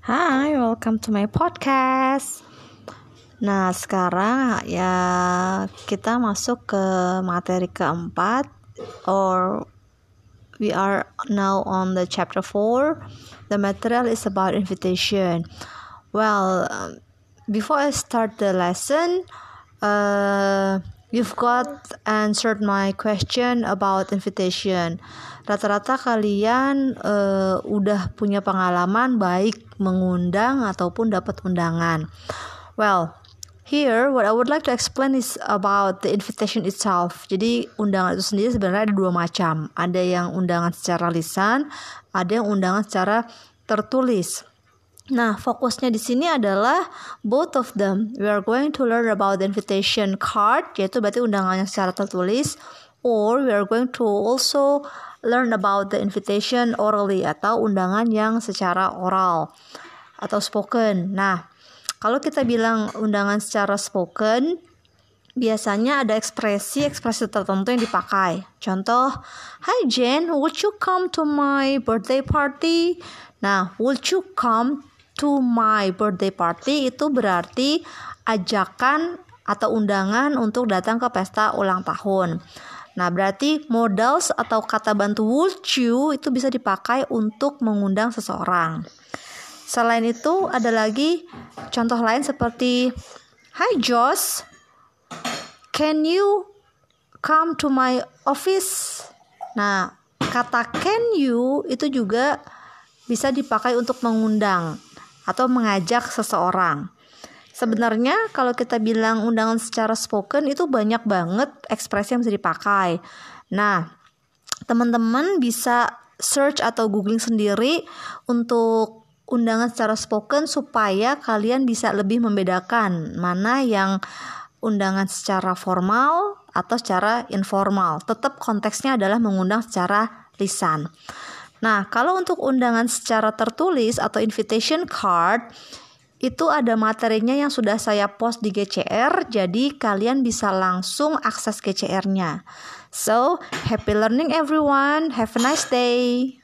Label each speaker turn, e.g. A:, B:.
A: Hi, welcome to my podcast. Nah, sekarang ya kita masuk ke materi keempat or we are now on the chapter 4. The material is about invitation. Well, um, before I start the lesson, uh, you've got answered my question about invitation rata-rata kalian uh, udah punya pengalaman baik mengundang ataupun dapat undangan. Well, here what I would like to explain is about the invitation itself. Jadi undangan itu sendiri sebenarnya ada dua macam. Ada yang undangan secara lisan, ada yang undangan secara tertulis. Nah, fokusnya di sini adalah both of them. We are going to learn about the invitation card, yaitu berarti undangannya secara tertulis, or we are going to also learn about the invitation orally atau undangan yang secara oral atau spoken. Nah, kalau kita bilang undangan secara spoken, biasanya ada ekspresi-ekspresi tertentu yang dipakai. Contoh, Hi Jen, would you come to my birthday party? Nah, would you come to my birthday party itu berarti ajakan atau undangan untuk datang ke pesta ulang tahun. Nah, berarti modals atau kata bantu would you itu bisa dipakai untuk mengundang seseorang. Selain itu, ada lagi contoh lain seperti Hi Josh, can you come to my office? Nah, kata can you itu juga bisa dipakai untuk mengundang atau mengajak seseorang. Sebenarnya kalau kita bilang undangan secara spoken itu banyak banget ekspresi yang bisa dipakai. Nah, teman-teman bisa search atau googling sendiri untuk undangan secara spoken supaya kalian bisa lebih membedakan mana yang undangan secara formal atau secara informal. Tetap konteksnya adalah mengundang secara lisan. Nah, kalau untuk undangan secara tertulis atau invitation card itu ada materinya yang sudah saya post di GCR, jadi kalian bisa langsung akses GCR-nya. So, happy learning everyone. Have a nice day.